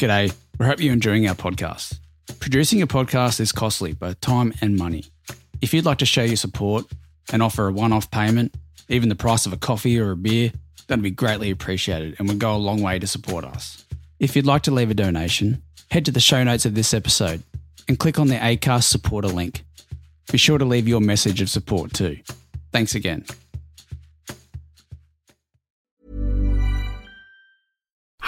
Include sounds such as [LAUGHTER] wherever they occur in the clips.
G'day. We hope you're enjoying our podcast. Producing a podcast is costly, both time and money. If you'd like to show your support and offer a one off payment, even the price of a coffee or a beer, that'd be greatly appreciated and would go a long way to support us. If you'd like to leave a donation, head to the show notes of this episode and click on the ACAST supporter link. Be sure to leave your message of support too. Thanks again.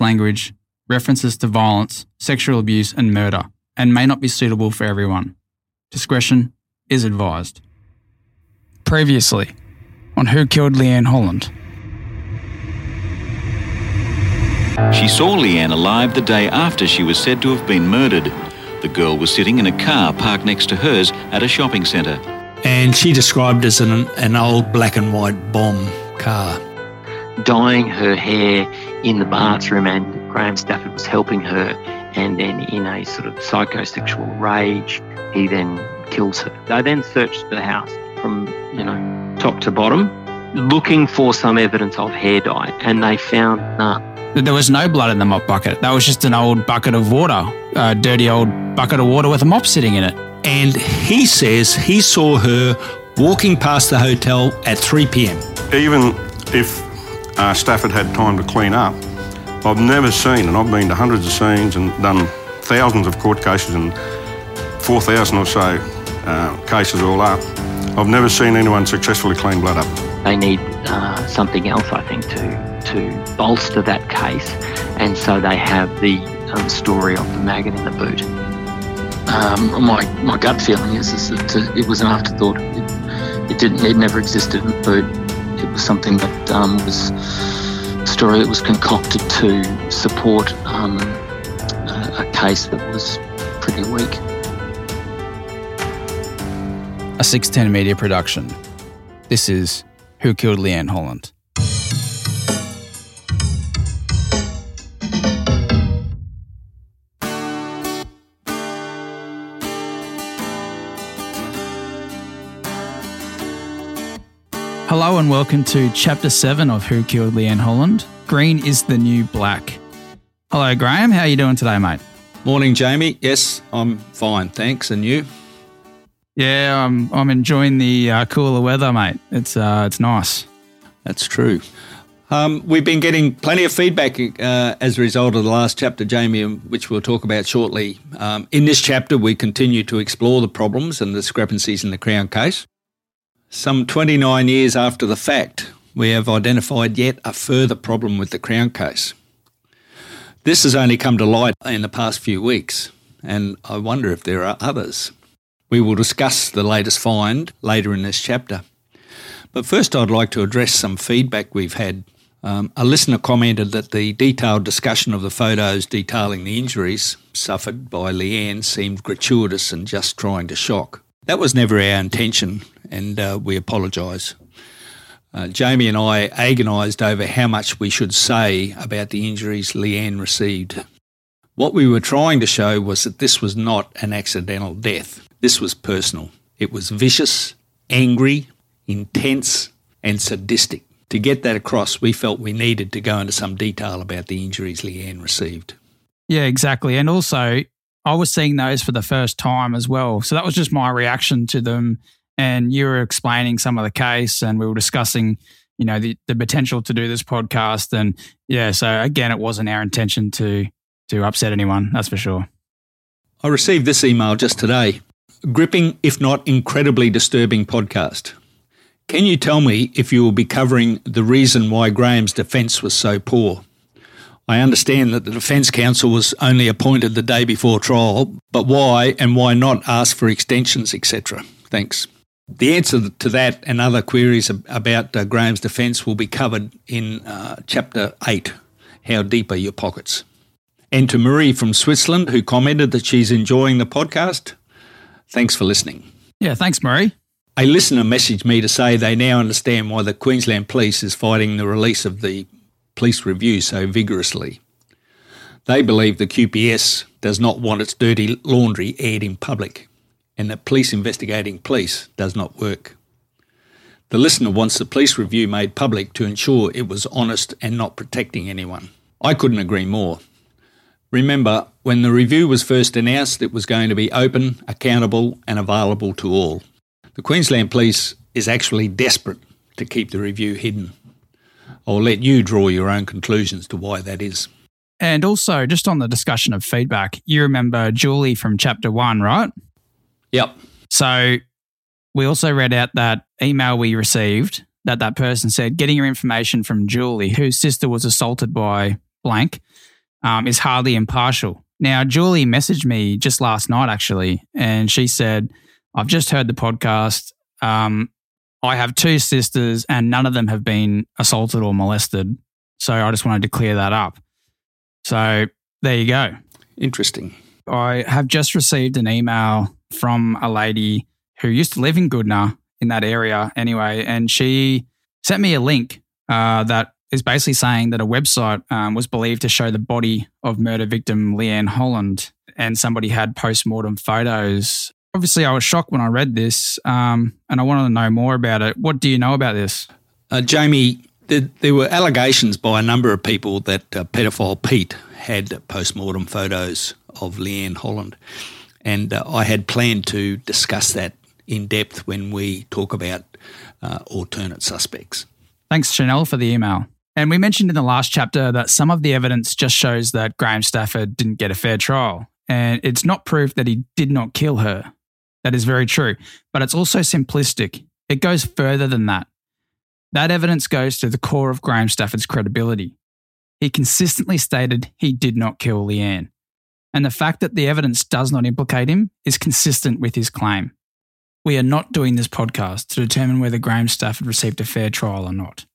Language, references to violence, sexual abuse, and murder, and may not be suitable for everyone. Discretion is advised. Previously, on Who Killed Leanne Holland. She saw Leanne alive the day after she was said to have been murdered. The girl was sitting in a car parked next to hers at a shopping centre. and she described as an, an old black and white bomb car. dyeing her hair in the bathroom, and Graham Stafford was helping her. And then, in a sort of psychosexual rage, he then kills her. They then searched the house from, you know, top to bottom, looking for some evidence of hair dye, and they found none. There was no blood in the mop bucket. That was just an old bucket of water, a dirty old bucket of water with a mop sitting in it. And he says he saw her walking past the hotel at 3 p.m. even if uh, Stafford had time to clean up, I've never seen, and I've been to hundreds of scenes and done thousands of court cases and 4,000 or so uh, cases all up. I've never seen anyone successfully clean blood up. They need uh, something else, I think, to to bolster that case, and so they have the um, story of the maggot in the boot. Um, my my gut feeling is, is that it was an afterthought. It, it didn't. It never existed in the boot. It was something that um, was a story that was concocted to support um, a, a case that was pretty weak. A Six10 media production. This is Who Killed Leanne Holland. Hello and welcome to Chapter 7 of Who Killed Leanne Holland. Green is the new black. Hello, Graeme. How are you doing today, mate? Morning, Jamie. Yes, I'm fine, thanks. And you? Yeah, I'm, I'm enjoying the uh, cooler weather, mate. It's, uh, it's nice. That's true. Um, we've been getting plenty of feedback uh, as a result of the last chapter, Jamie, which we'll talk about shortly. Um, in this chapter, we continue to explore the problems and discrepancies in the Crown case. Some 29 years after the fact, we have identified yet a further problem with the Crown case. This has only come to light in the past few weeks, and I wonder if there are others. We will discuss the latest find later in this chapter. But first, I'd like to address some feedback we've had. Um, a listener commented that the detailed discussion of the photos detailing the injuries suffered by Leanne seemed gratuitous and just trying to shock. That was never our intention, and uh, we apologise. Uh, Jamie and I agonised over how much we should say about the injuries Leanne received. What we were trying to show was that this was not an accidental death. This was personal. It was vicious, angry, intense, and sadistic. To get that across, we felt we needed to go into some detail about the injuries Leanne received. Yeah, exactly. And also, I was seeing those for the first time as well. So that was just my reaction to them. And you were explaining some of the case, and we were discussing, you know, the, the potential to do this podcast. And yeah, so again, it wasn't our intention to to upset anyone. That's for sure. I received this email just today. Gripping, if not incredibly disturbing podcast. Can you tell me if you will be covering the reason why Graham's defence was so poor? I understand that the Defence Counsel was only appointed the day before trial, but why and why not ask for extensions, etc.? Thanks. The answer to that and other queries about uh, Graham's defence will be covered in uh, Chapter 8 How deep are your pockets? And to Marie from Switzerland, who commented that she's enjoying the podcast, thanks for listening. Yeah, thanks, Marie. A listener messaged me to say they now understand why the Queensland Police is fighting the release of the police review so vigorously. They believe the QPS does not want its dirty laundry aired in public, and that police investigating police does not work. The listener wants the police review made public to ensure it was honest and not protecting anyone. I couldn't agree more. Remember, when the review was first announced, it was going to be open, accountable, and available to all. The Queensland Police is actually desperate to keep the review hidden. I'll let you draw your own conclusions to why that is. And also, just on the discussion of feedback, you remember Julie from chapter one, right? Yep. So we also read out that email we received that that person said getting your information from Julie, whose sister was assaulted by blank, um, is hardly impartial. Now, Julie messaged me just last night, actually, and she said, I've just heard the podcast. Um, I have two sisters, and none of them have been assaulted or molested. So I just wanted to clear that up. So there you go. Interesting. I have just received an email from a lady who used to live in Goodna in that area anyway, and she sent me a link uh, that is basically saying that a website um, was believed to show the body of murder victim Leanne Holland, and somebody had post mortem photos. Obviously, I was shocked when I read this, um, and I wanted to know more about it. What do you know about this? Uh, Jamie, there, there, were allegations by a number of people that uh, pedophile Pete had post mortem photos of Leanne Holland. And uh, I had planned to discuss that in depth when we talk about uh, alternate suspects. Thanks, Chanel, for the email. And we mentioned in the last chapter that some of the evidence just shows that Graham Stafford didn't get a fair trial. And it's not proof that he did not kill her. That is very true. But it's also simplistic. It goes further than that. That evidence goes to the core of Graham Stafford's credibility. He consistently stated he did not kill Leanne. And the fact that the evidence does not implicate him is consistent with his claim. We are not doing this podcast to determine whether Graham Stafford received a fair trial or not.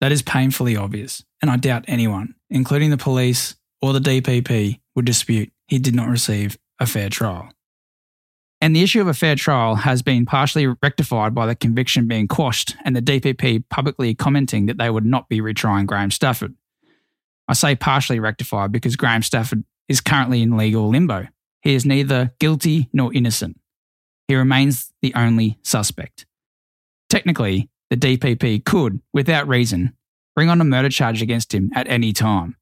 That is painfully obvious, and I doubt anyone, including the police or the DPP, would dispute he did not receive a fair trial. And the issue of a fair trial has been partially rectified by the conviction being quashed and the DPP publicly commenting that they would not be retrying Graham Stafford. I say partially rectified because Graham Stafford is currently in legal limbo. He is neither guilty nor innocent. He remains the only suspect. Technically, the DPP could, without reason, bring on a murder charge against him at any time.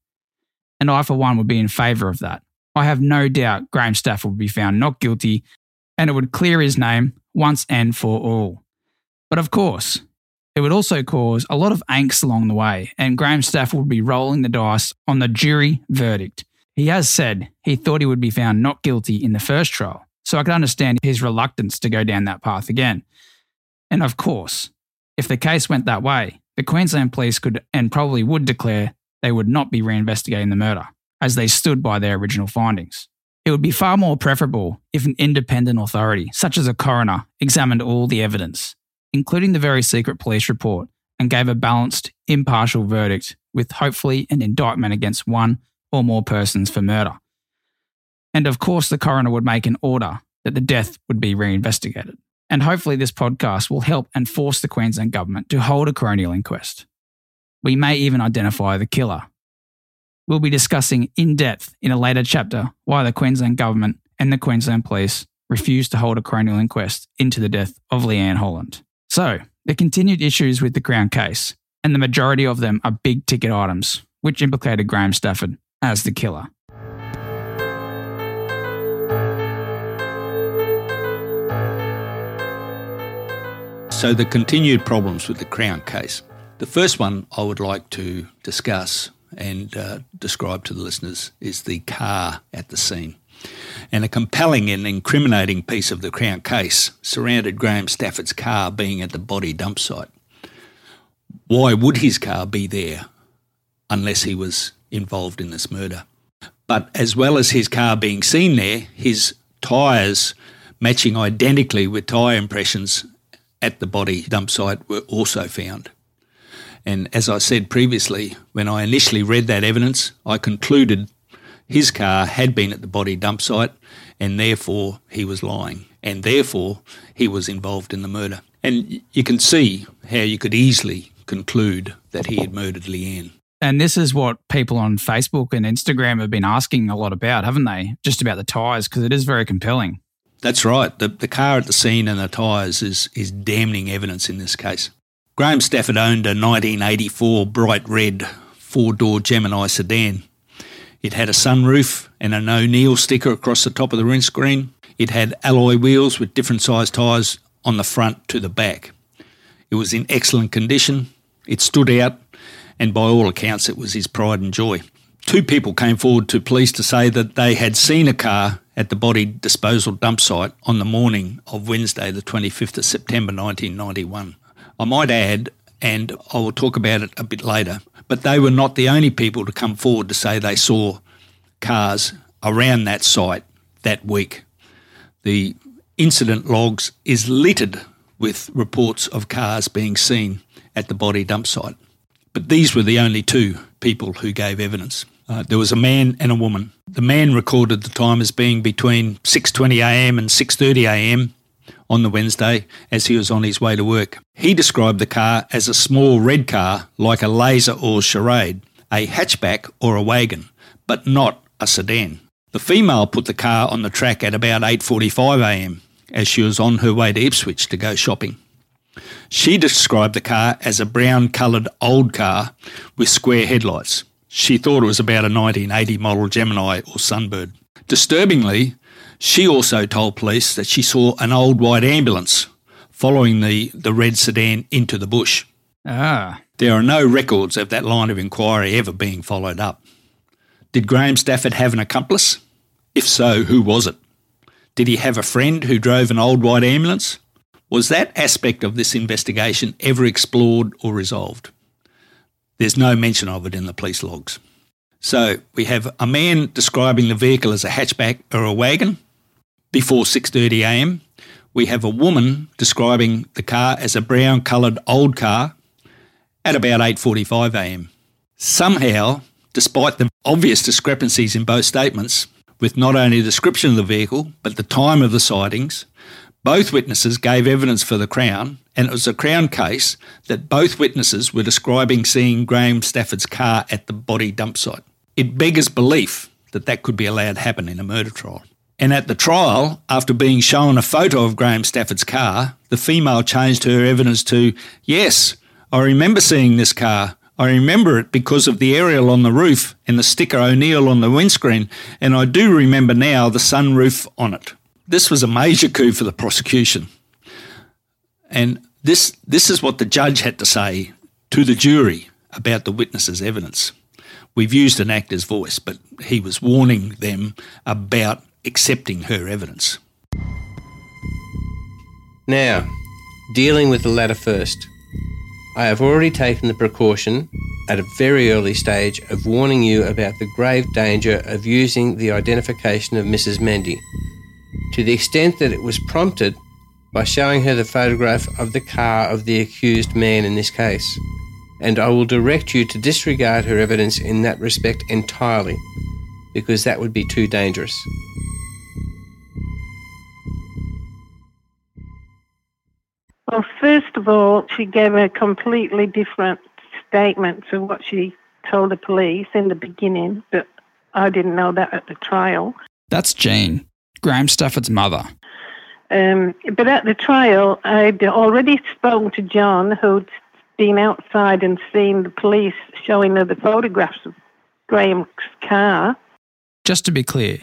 And I, for one, would be in favour of that. I have no doubt Graham Stafford would be found not guilty and it would clear his name once and for all. But of course, it would also cause a lot of angst along the way, and Graham Stafford would be rolling the dice on the jury verdict. He has said he thought he would be found not guilty in the first trial, so I can understand his reluctance to go down that path again. And of course, if the case went that way, the Queensland police could and probably would declare they would not be reinvestigating the murder, as they stood by their original findings. It would be far more preferable if an independent authority, such as a coroner, examined all the evidence, including the very secret police report, and gave a balanced, impartial verdict with hopefully an indictment against one or more persons for murder. And of course, the coroner would make an order that the death would be reinvestigated. And hopefully, this podcast will help and force the Queensland Government to hold a coronial inquest. We may even identify the killer We'll be discussing in depth in a later chapter why the Queensland Government and the Queensland Police refused to hold a coronial inquest into the death of Leanne Holland. So, the continued issues with the Crown case, and the majority of them are big ticket items, which implicated Graham Stafford as the killer. So, the continued problems with the Crown case. The first one I would like to discuss and uh, describe to the listeners is the car at the scene. And a compelling and incriminating piece of the Crown case surrounded Graham Stafford's car being at the body dump site. Why would his car be there unless he was involved in this murder? But as well as his car being seen there, his tyres matching identically with tyre impressions at the body dump site were also found. And as I said previously, when I initially read that evidence, I concluded his car had been at the body dump site and therefore he was lying and therefore he was involved in the murder. And you can see how you could easily conclude that he had murdered Leanne. And this is what people on Facebook and Instagram have been asking a lot about, haven't they? Just about the tyres, because it is very compelling. That's right. The, the car at the scene and the tyres is, is damning evidence in this case. Graham Stafford owned a 1984 bright red four door Gemini sedan. It had a sunroof and an O'Neill sticker across the top of the windscreen. It had alloy wheels with different sized tyres on the front to the back. It was in excellent condition. It stood out, and by all accounts, it was his pride and joy. Two people came forward to police to say that they had seen a car at the body disposal dump site on the morning of Wednesday, the 25th of September 1991. I might add, and I will talk about it a bit later, but they were not the only people to come forward to say they saw cars around that site that week. The incident logs is littered with reports of cars being seen at the body dump site. But these were the only two people who gave evidence. Uh, there was a man and a woman. The man recorded the time as being between 6:20 a.m. and 6:30 a.m. on the Wednesday as he was on his way to work. He described the car as a small red car like a laser or charade, a hatchback or a wagon, but not a sedan. The female put the car on the track at about 8:45 a.m. as she was on her way to Ipswich to go shopping. She described the car as a brown coloured old car with square headlights. She thought it was about a 1980 model Gemini or Sunbird. Disturbingly, she also told police that she saw an old white ambulance following the, the red sedan into the bush. Ah. There are no records of that line of inquiry ever being followed up. Did Graham Stafford have an accomplice? If so, who was it? Did he have a friend who drove an old white ambulance? Was that aspect of this investigation ever explored or resolved? There's no mention of it in the police logs. So we have a man describing the vehicle as a hatchback or a wagon before 6:30 a.m. We have a woman describing the car as a brown coloured old car at about 8:45 a.m. Somehow, despite the obvious discrepancies in both statements, with not only the description of the vehicle but the time of the sightings, both witnesses gave evidence for the Crown, and it was a Crown case that both witnesses were describing seeing Graham Stafford's car at the body dump site. It beggars belief that that could be allowed to happen in a murder trial. And at the trial, after being shown a photo of Graham Stafford's car, the female changed her evidence to, Yes, I remember seeing this car. I remember it because of the aerial on the roof and the sticker O'Neill on the windscreen, and I do remember now the sunroof on it. This was a major coup for the prosecution. And this, this is what the judge had to say to the jury about the witness's evidence. We've used an actor's voice, but he was warning them about accepting her evidence. Now, dealing with the latter first. I have already taken the precaution at a very early stage of warning you about the grave danger of using the identification of Mrs. Mendy to the extent that it was prompted by showing her the photograph of the car of the accused man in this case. And I will direct you to disregard her evidence in that respect entirely, because that would be too dangerous. Well, first of all, she gave a completely different statement to what she told the police in the beginning, but I didn't know that at the trial. That's Jean, Graham Stafford's mother. Um, but at the trial, I'd already spoken to John, who'd been outside and seen the police showing her the photographs of Graham's car. Just to be clear,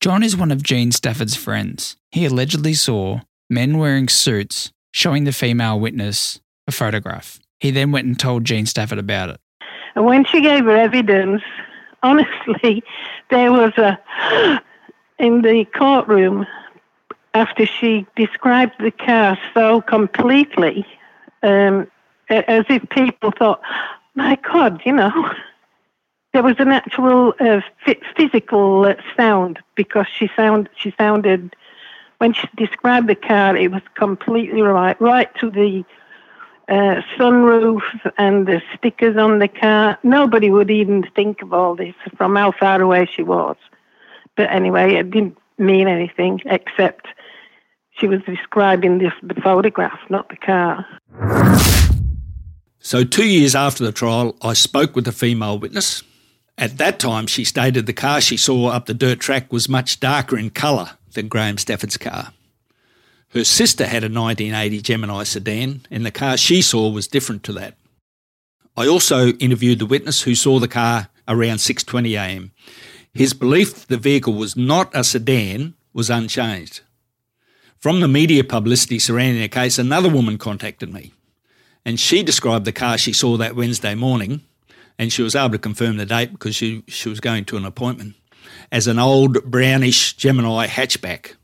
John is one of Jean Stafford's friends. He allegedly saw men wearing suits showing the female witness a photograph. He then went and told Jean Stafford about it. And when she gave her evidence, [LAUGHS] honestly, there was a [GASPS] in the courtroom after she described the car so completely, um, as if people thought, my God, you know, [LAUGHS] there was an actual uh, physical uh, sound because she sound she sounded when she described the car, it was completely right, right to the uh, sunroof and the stickers on the car. Nobody would even think of all this from how far away she was. But anyway, it didn't mean anything except she was describing this, the photograph, not the car. So, two years after the trial, I spoke with the female witness. At that time, she stated the car she saw up the dirt track was much darker in colour than Graham Stafford's car. Her sister had a 1980 Gemini sedan, and the car she saw was different to that. I also interviewed the witness who saw the car around 6:20 a.m. His belief the vehicle was not a sedan was unchanged. From the media publicity surrounding the case, another woman contacted me and she described the car she saw that Wednesday morning, and she was able to confirm the date because she, she was going to an appointment, as an old brownish Gemini hatchback.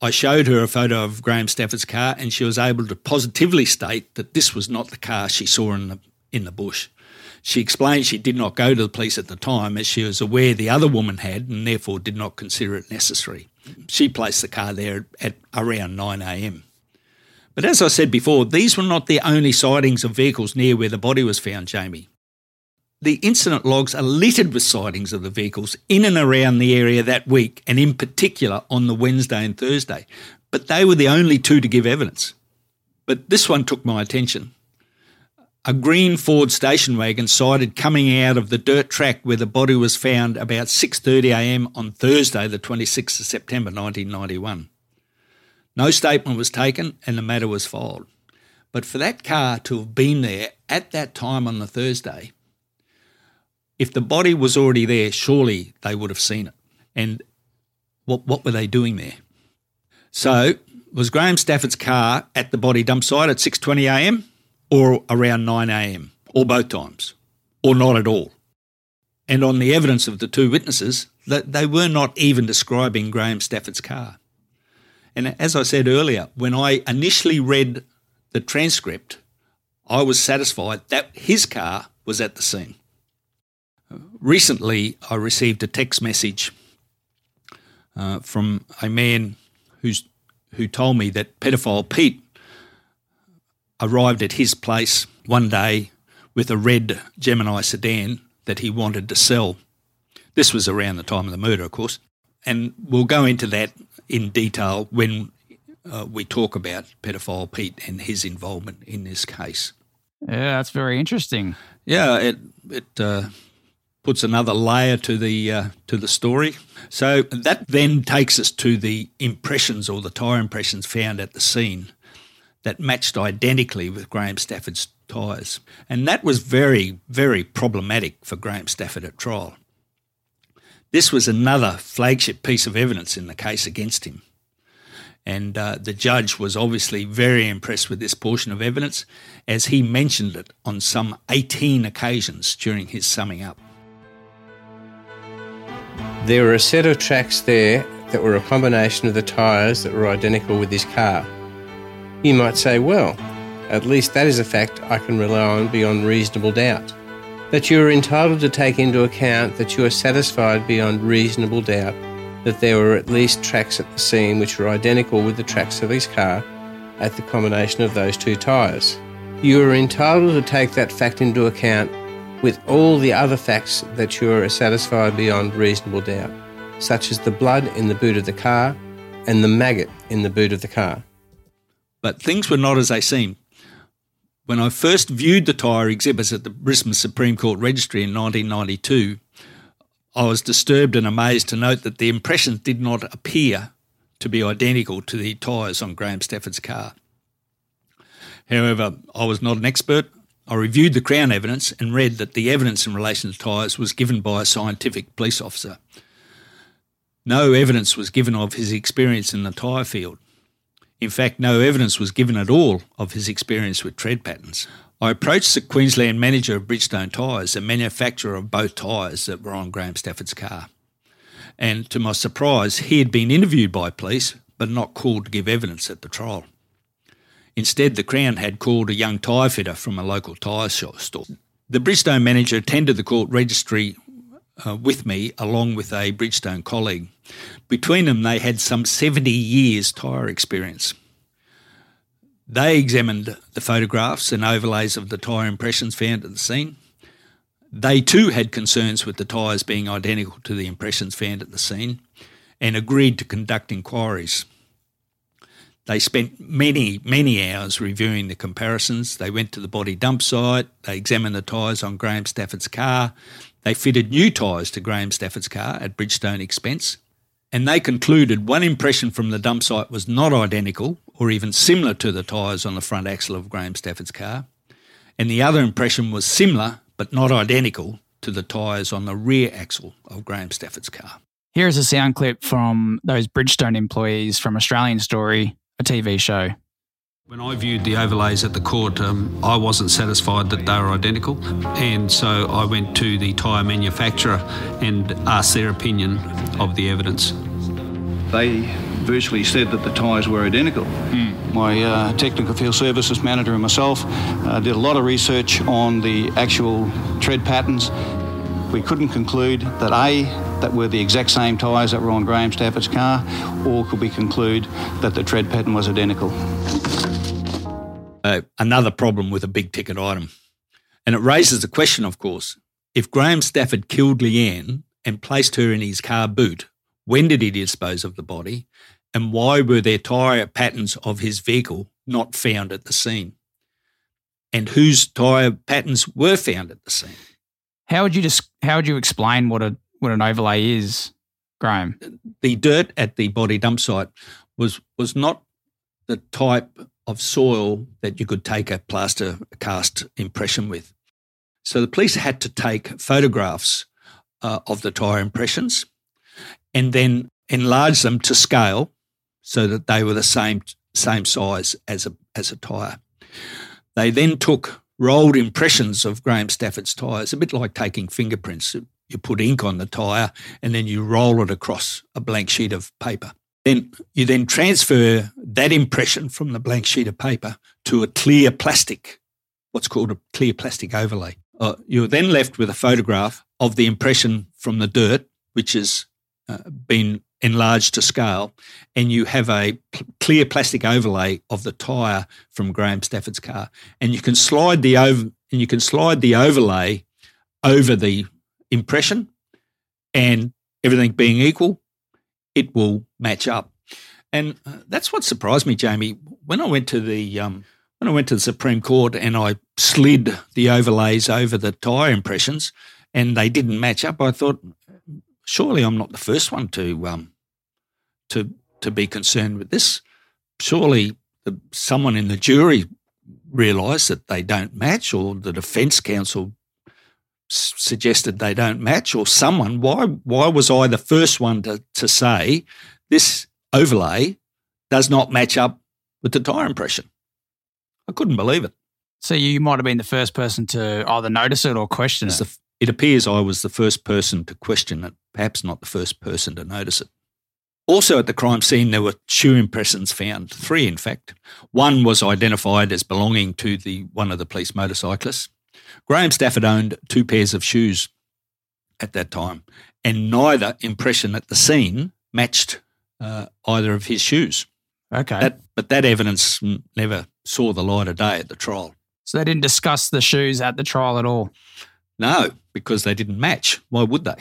I showed her a photo of Graham Stafford's car, and she was able to positively state that this was not the car she saw in the, in the bush. She explained she did not go to the police at the time as she was aware the other woman had and therefore did not consider it necessary. She placed the car there at around 9am. But as I said before, these were not the only sightings of vehicles near where the body was found, Jamie. The incident logs are littered with sightings of the vehicles in and around the area that week, and in particular on the Wednesday and Thursday. But they were the only two to give evidence. But this one took my attention. A green Ford station wagon sighted coming out of the dirt track where the body was found about 6.30am on Thursday the 26th of September 1991. No statement was taken and the matter was filed. But for that car to have been there at that time on the Thursday, if the body was already there, surely they would have seen it. And what, what were they doing there? So, was Graham Stafford's car at the body dump site at 6.20am or around 9am or both times or not at all? And on the evidence of the two witnesses, that they were not even describing Graham Stafford's car. And as I said earlier, when I initially read the transcript, I was satisfied that his car was at the scene. Recently, I received a text message uh, from a man who's, who told me that pedophile Pete arrived at his place one day with a red Gemini sedan that he wanted to sell. This was around the time of the murder, of course. And we'll go into that in detail when uh, we talk about pedophile Pete and his involvement in this case. Yeah, that's very interesting. Yeah, it it uh, puts another layer to the uh, to the story. So that then takes us to the impressions or the tyre impressions found at the scene that matched identically with Graham Stafford's tyres, and that was very very problematic for Graham Stafford at trial. This was another flagship piece of evidence in the case against him. And uh, the judge was obviously very impressed with this portion of evidence as he mentioned it on some 18 occasions during his summing up. There were a set of tracks there that were a combination of the tyres that were identical with his car. You might say, well, at least that is a fact I can rely on beyond reasonable doubt that you are entitled to take into account that you are satisfied beyond reasonable doubt that there were at least tracks at the scene which were identical with the tracks of his car at the combination of those two tyres. You are entitled to take that fact into account with all the other facts that you are satisfied beyond reasonable doubt, such as the blood in the boot of the car and the maggot in the boot of the car. But things were not as they seemed. When I first viewed the tyre exhibits at the Brisbane Supreme Court Registry in 1992, I was disturbed and amazed to note that the impressions did not appear to be identical to the tyres on Graham Stafford's car. However, I was not an expert. I reviewed the Crown evidence and read that the evidence in relation to tyres was given by a scientific police officer. No evidence was given of his experience in the tyre field. In fact, no evidence was given at all of his experience with tread patterns. I approached the Queensland manager of Bridgestone Tyres, the manufacturer of both tyres that were on Graham Stafford's car. And to my surprise, he had been interviewed by police but not called to give evidence at the trial. Instead, the Crown had called a young tyre fitter from a local tyre store. The Bridgestone manager attended the court registry uh, with me, along with a Bridgestone colleague. Between them, they had some 70 years tyre experience. They examined the photographs and overlays of the tyre impressions found at the scene. They too had concerns with the tyres being identical to the impressions found at the scene and agreed to conduct inquiries. They spent many, many hours reviewing the comparisons. They went to the body dump site, they examined the tyres on Graham Stafford's car, they fitted new tyres to Graham Stafford's car at Bridgestone expense, and they concluded one impression from the dump site was not identical or even similar to the tyres on the front axle of Graham Stafford's car, and the other impression was similar but not identical to the tyres on the rear axle of Graham Stafford's car. Here is a sound clip from those Bridgestone employees from Australian Story, a TV show. When I viewed the overlays at the court, um, I wasn't satisfied that they were identical, and so I went to the tyre manufacturer and asked their opinion of the evidence. They virtually said that the tyres were identical. Mm. My uh, technical field services manager and myself uh, did a lot of research on the actual tread patterns. We couldn't conclude that A, that were the exact same tyres that were on Graham Stafford's car, or could we conclude that the tread pattern was identical? Uh, another problem with a big ticket item. And it raises the question, of course, if Graham Stafford killed Leanne and placed her in his car boot, when did he dispose of the body? And why were there tyre patterns of his vehicle not found at the scene? And whose tyre patterns were found at the scene? How would you just how would you explain what a what an overlay is, Graeme? The dirt at the body dump site was was not the type of soil that you could take a plaster cast impression with. So the police had to take photographs uh, of the tyre impressions and then enlarge them to scale so that they were the same same size as a as a tyre. They then took rolled impressions of Graham Stafford's tyres, a bit like taking fingerprints. You put ink on the tyre and then you roll it across a blank sheet of paper. Then you then transfer that impression from the blank sheet of paper to a clear plastic, what's called a clear plastic overlay. Uh, you're then left with a photograph of the impression from the dirt, which has uh, been enlarged to scale, and you have a p- clear plastic overlay of the tyre from Graham Stafford's car, and you can slide the over and you can slide the overlay over the impression, and everything being equal, it will match up. And uh, that's what surprised me, Jamie. When I went to the um, when I went to the Supreme Court and I slid the overlays over the tyre impressions, and they didn't match up, I thought, surely I'm not the first one to um, to to be concerned with this. Surely the, someone in the jury realised that they don't match, or the defence counsel s- suggested they don't match, or someone. Why why was I the first one to to say this overlay does not match up with the tyre impression? I couldn't believe it. So you might have been the first person to either notice it or question it. The, it appears I was the first person to question it, perhaps not the first person to notice it. Also at the crime scene, there were shoe impressions found, three in fact. One was identified as belonging to the one of the police motorcyclists. Graham Stafford owned two pairs of shoes at that time, and neither impression at the scene matched uh, either of his shoes. Okay. That, but that evidence never saw the light of day at the trial. So they didn't discuss the shoes at the trial at all? No, because they didn't match. Why would they?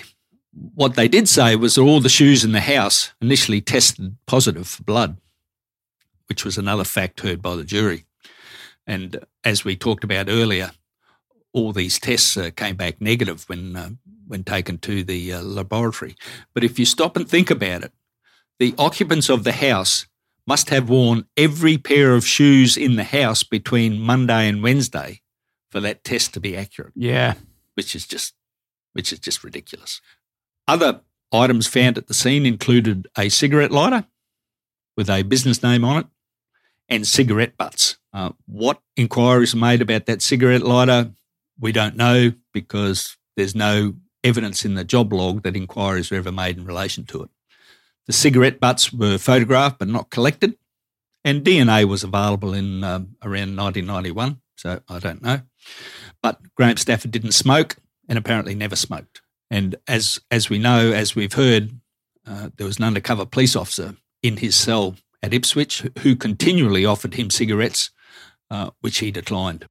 What they did say was that all the shoes in the house initially tested positive for blood, which was another fact heard by the jury. And as we talked about earlier, all these tests uh, came back negative when uh, when taken to the uh, laboratory. But if you stop and think about it, the occupants of the house must have worn every pair of shoes in the house between Monday and Wednesday for that test to be accurate. Yeah, which is just which is just ridiculous. Other items found at the scene included a cigarette lighter with a business name on it and cigarette butts. Uh, what inquiries are made about that cigarette lighter, we don't know because there's no evidence in the job log that inquiries were ever made in relation to it. The cigarette butts were photographed but not collected, and DNA was available in um, around 1991, so I don't know. But Graham Stafford didn't smoke and apparently never smoked. And as as we know, as we've heard, uh, there was an undercover police officer in his cell at Ipswich who continually offered him cigarettes uh, which he declined.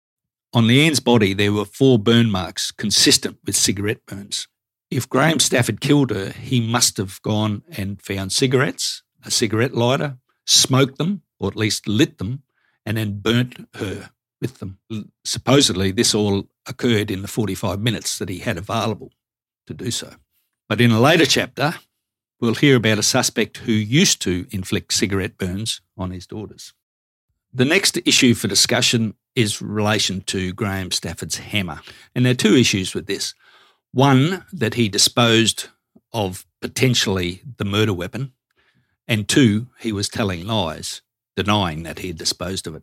On Leanne's body, there were four burn marks consistent with cigarette burns. If Graham Stafford killed her, he must have gone and found cigarettes, a cigarette lighter, smoked them, or at least lit them, and then burnt her with them. Supposedly, this all occurred in the 45 minutes that he had available to do so. But in a later chapter, we'll hear about a suspect who used to inflict cigarette burns on his daughters. The next issue for discussion is relation to Graham Stafford's hammer. And there are two issues with this. One, that he disposed of potentially the murder weapon, and two, he was telling lies, denying that he had disposed of it.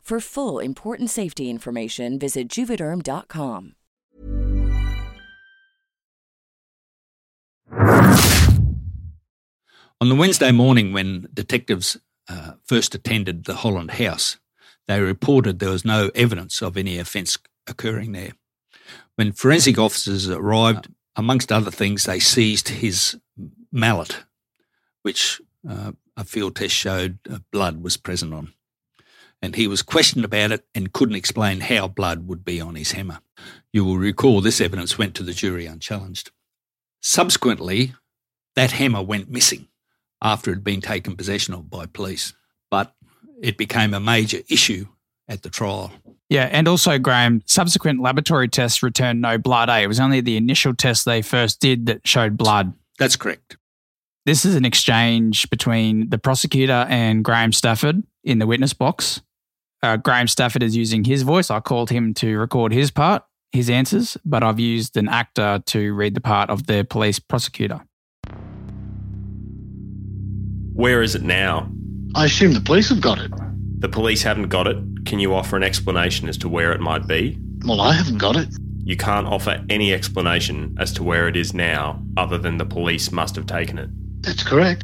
For full important safety information, visit juvederm.com. On the Wednesday morning, when detectives uh, first attended the Holland house, they reported there was no evidence of any offence occurring there. When forensic officers arrived, amongst other things, they seized his mallet, which uh, a field test showed uh, blood was present on and he was questioned about it and couldn't explain how blood would be on his hammer. You will recall this evidence went to the jury unchallenged. Subsequently, that hammer went missing after it had been taken possession of by police, but it became a major issue at the trial. Yeah, and also, Graeme, subsequent laboratory tests returned no blood. Eh? It was only the initial test they first did that showed blood. That's correct. This is an exchange between the prosecutor and Graham Stafford in the witness box uh, Graham Stafford is using his voice. I called him to record his part, his answers, but I've used an actor to read the part of the police prosecutor. Where is it now? I assume the police have got it. The police haven't got it. Can you offer an explanation as to where it might be? Well, I haven't got it. You can't offer any explanation as to where it is now, other than the police must have taken it. That's correct.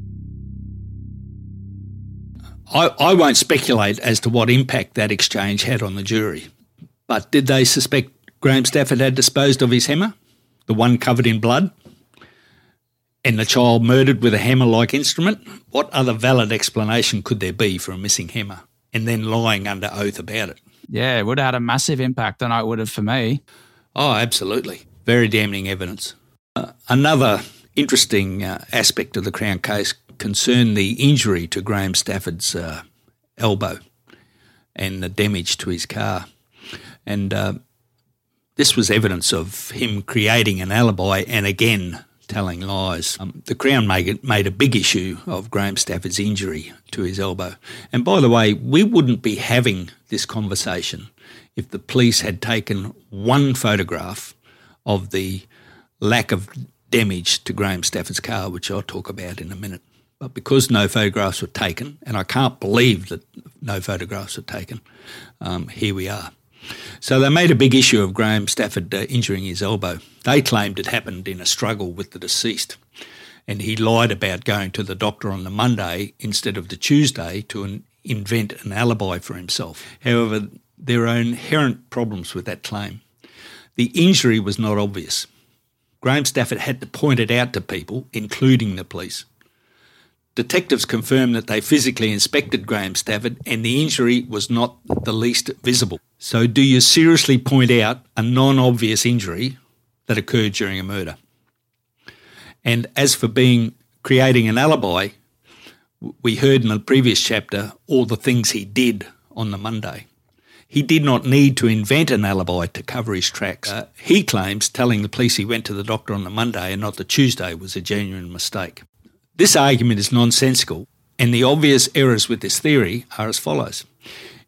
I, I won't speculate as to what impact that exchange had on the jury, but did they suspect Graham Stafford had disposed of his hammer, the one covered in blood, and the child murdered with a hammer like instrument? What other valid explanation could there be for a missing hammer and then lying under oath about it? Yeah, it would have had a massive impact. I know it would have for me. Oh, absolutely. Very damning evidence. Uh, another interesting uh, aspect of the Crown case concerned the injury to Graham Stafford's uh, elbow and the damage to his car. And uh, this was evidence of him creating an alibi and again telling lies. Um, the Crown made, made a big issue of Graham Stafford's injury to his elbow. And by the way, we wouldn't be having this conversation if the police had taken one photograph of the lack of damage to Graham Stafford's car, which I'll talk about in a minute. But because no photographs were taken, and I can't believe that no photographs were taken, um, here we are. So they made a big issue of Graham Stafford uh, injuring his elbow. They claimed it happened in a struggle with the deceased, and he lied about going to the doctor on the Monday instead of the Tuesday to an, invent an alibi for himself. However, there are inherent problems with that claim. The injury was not obvious. Graham Stafford had to point it out to people, including the police. Detectives confirmed that they physically inspected Graham Stafford and the injury was not the least visible. So, do you seriously point out a non obvious injury that occurred during a murder? And as for being creating an alibi, we heard in the previous chapter all the things he did on the Monday. He did not need to invent an alibi to cover his tracks. Uh, he claims telling the police he went to the doctor on the Monday and not the Tuesday was a genuine mistake. This argument is nonsensical, and the obvious errors with this theory are as follows.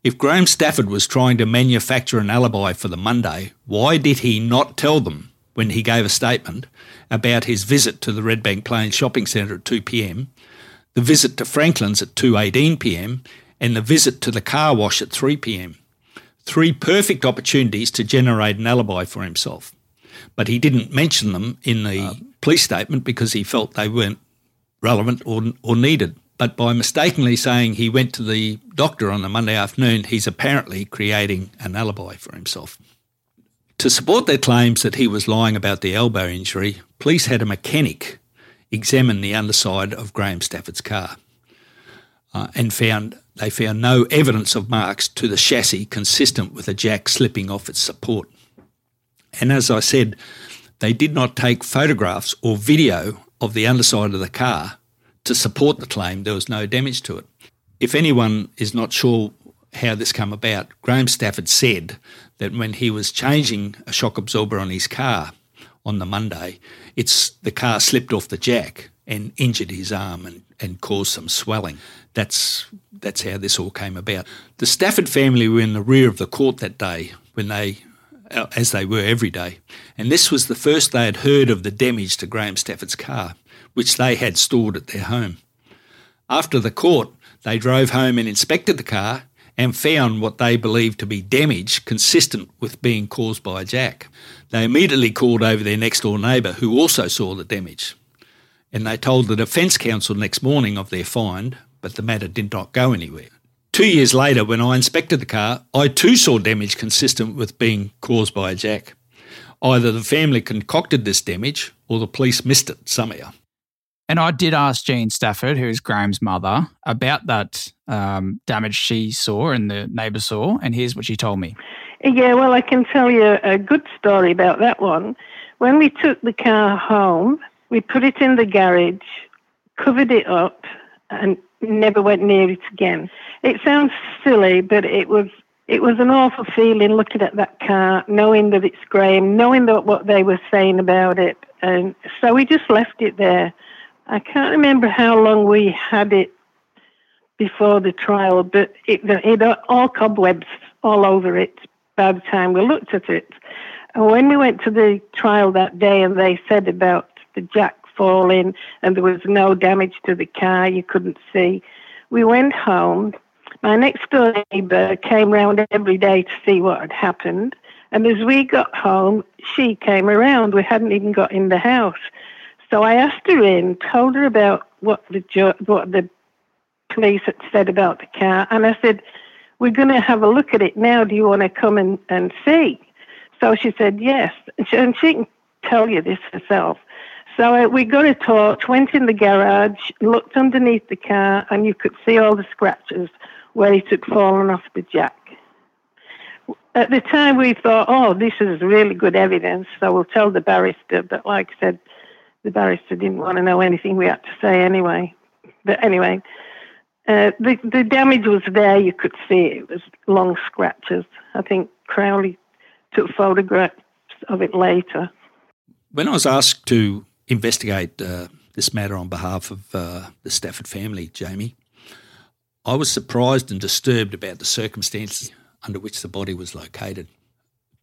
If Graham Stafford was trying to manufacture an alibi for the Monday, why did he not tell them when he gave a statement about his visit to the Redbank Plains shopping centre at 2 pm, the visit to Franklin's at 2:18 pm, and the visit to the car wash at 3 pm? Three perfect opportunities to generate an alibi for himself. But he didn't mention them in the uh, police statement because he felt they weren't relevant or, or needed but by mistakenly saying he went to the doctor on the Monday afternoon, he's apparently creating an alibi for himself. To support their claims that he was lying about the elbow injury, police had a mechanic examine the underside of Graham Stafford's car uh, and found they found no evidence of marks to the chassis consistent with a jack slipping off its support. And as I said, they did not take photographs or video of the underside of the car to support the claim there was no damage to it. If anyone is not sure how this came about, Graham Stafford said that when he was changing a shock absorber on his car on the Monday, it's the car slipped off the jack and injured his arm and, and caused some swelling. That's that's how this all came about. The Stafford family were in the rear of the court that day when they as they were every day. And this was the first they had heard of the damage to Graham Stafford's car which they had stored at their home. After the court, they drove home and inspected the car and found what they believed to be damage consistent with being caused by jack. They immediately called over their next door neighbour who also saw the damage. And they told the Defence Counsel next morning of their find, but the matter did not go anywhere. Two years later, when I inspected the car, I too saw damage consistent with being caused by a jack. Either the family concocted this damage or the police missed it somehow. And I did ask Jean Stafford, who's Graham's mother, about that um, damage she saw and the neighbour saw, and here's what she told me. Yeah, well, I can tell you a good story about that one. When we took the car home, we put it in the garage, covered it up, and never went near it again. It sounds silly, but it was it was an awful feeling looking at that car, knowing that it's Graham, knowing that what they were saying about it, and so we just left it there. I can't remember how long we had it before the trial, but it, it all cobwebs all over it by the time we looked at it. And when we went to the trial that day and they said about the jack falling and there was no damage to the car, you couldn't see, we went home. My next door neighbour came round every day to see what had happened. And as we got home, she came around. We hadn't even got in the house. So I asked her in, told her about what the what the police had said about the car, and I said, "We're going to have a look at it now. Do you want to come and, and see?" So she said yes, and she, and she can tell you this herself. So uh, we got a torch, went in the garage, looked underneath the car, and you could see all the scratches where it had fallen off the jack. At the time, we thought, oh, this is really good evidence, so we'll tell the barrister. But like I said, the barrister didn't want to know anything we had to say anyway. But anyway, uh, the the damage was there. You could see it. it was long scratches. I think Crowley took photographs of it later. When I was asked to investigate uh, this matter on behalf of uh, the Stafford family, Jamie, I was surprised and disturbed about the circumstances under which the body was located.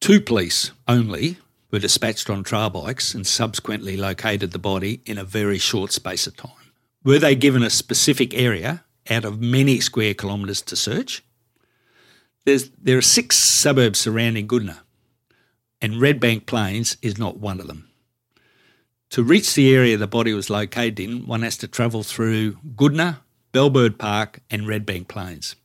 Two police only were dispatched on trail bikes and subsequently located the body in a very short space of time. Were they given a specific area out of many square kilometres to search? There's, there are six suburbs surrounding Goodna, and Redbank Plains is not one of them. To reach the area the body was located in, one has to travel through Goodna, Bellbird Park, and Redbank Plains.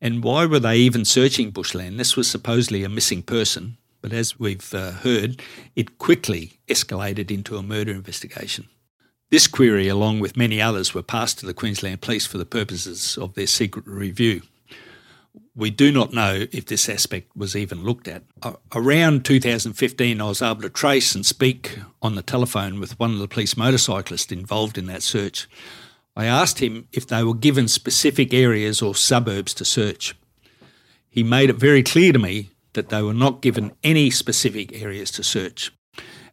And why were they even searching bushland? This was supposedly a missing person, but as we've uh, heard, it quickly escalated into a murder investigation. This query, along with many others, were passed to the Queensland Police for the purposes of their secret review. We do not know if this aspect was even looked at. Around 2015, I was able to trace and speak on the telephone with one of the police motorcyclists involved in that search. I asked him if they were given specific areas or suburbs to search. He made it very clear to me that they were not given any specific areas to search.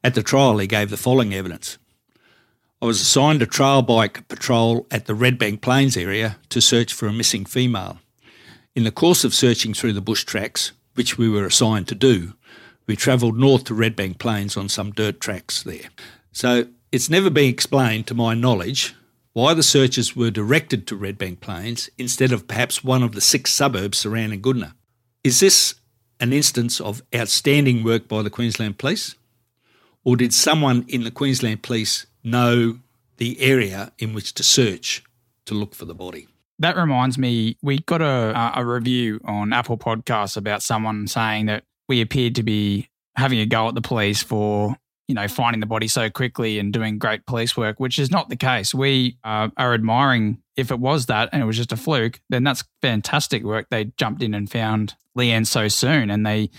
At the trial, he gave the following evidence. I was assigned a trail bike patrol at the Redbank Plains area to search for a missing female. In the course of searching through the bush tracks, which we were assigned to do, we travelled north to Redbank Plains on some dirt tracks there. So it's never been explained, to my knowledge, why the searches were directed to Redbank Plains instead of perhaps one of the six suburbs surrounding Goodna. Is this an instance of outstanding work by the Queensland Police? Or did someone in the Queensland Police know the area in which to search to look for the body? That reminds me, we got a, a review on Apple Podcasts about someone saying that we appeared to be having a go at the police for you know, finding the body so quickly and doing great police work, which is not the case. We uh, are admiring if it was that and it was just a fluke, then that's fantastic work. They jumped in and found Leanne so soon and they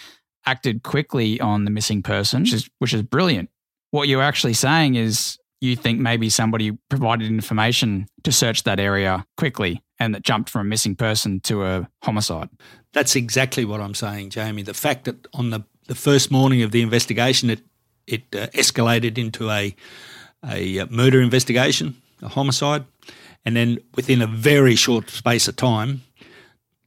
acted quickly on the missing person, which is, which is brilliant. What you're actually saying is you think maybe somebody provided information to search that area quickly and that jumped from a missing person to a homicide. That's exactly what I'm saying, Jamie. The fact that on the, the first morning of the investigation, it it uh, escalated into a a uh, murder investigation, a homicide, and then within a very short space of time,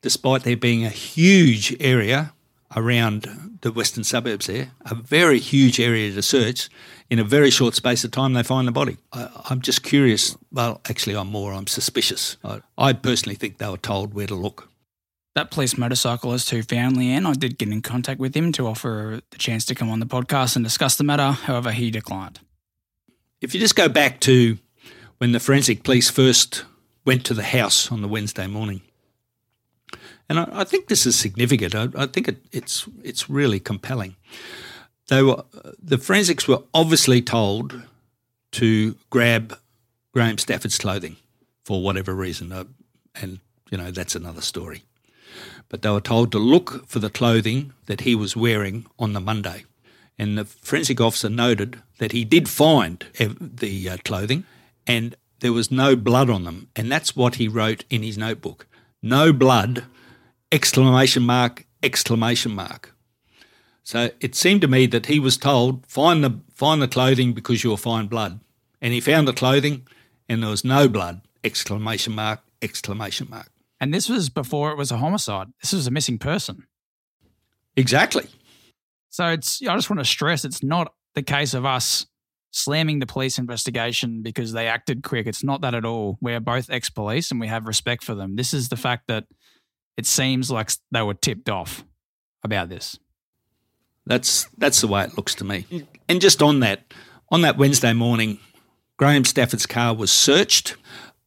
despite there being a huge area around the western suburbs there, a very huge area to search, in a very short space of time they find the body. I, am just curious. Well, actually, I'm more. I'm suspicious. I, I personally think they were told where to look. That police motorcyclist who found Leanne, I did get in contact with him to offer the chance to come on the podcast and discuss the matter. However, he declined. If you just go back to when the forensic police first went to the house on the Wednesday morning, and I, I think this is significant. I, I think it, it's it's really compelling. They were the forensics were obviously told to grab Graham Stafford's clothing for whatever reason, and you know that's another story but they were told to look for the clothing that he was wearing on the Monday. And the forensic officer noted that he did find the uh, clothing and there was no blood on them. And that's what he wrote in his notebook. No blood, exclamation mark, exclamation mark. So it seemed to me that he was told, find the, find the clothing because you'll find blood. And he found the clothing and there was no blood, exclamation mark, exclamation mark. And this was before it was a homicide. This was a missing person. Exactly. So it's I just want to stress it's not the case of us slamming the police investigation because they acted quick. It's not that at all. We are both ex police and we have respect for them. This is the fact that it seems like they were tipped off about this. That's that's the way it looks to me. And just on that, on that Wednesday morning, Graham Stafford's car was searched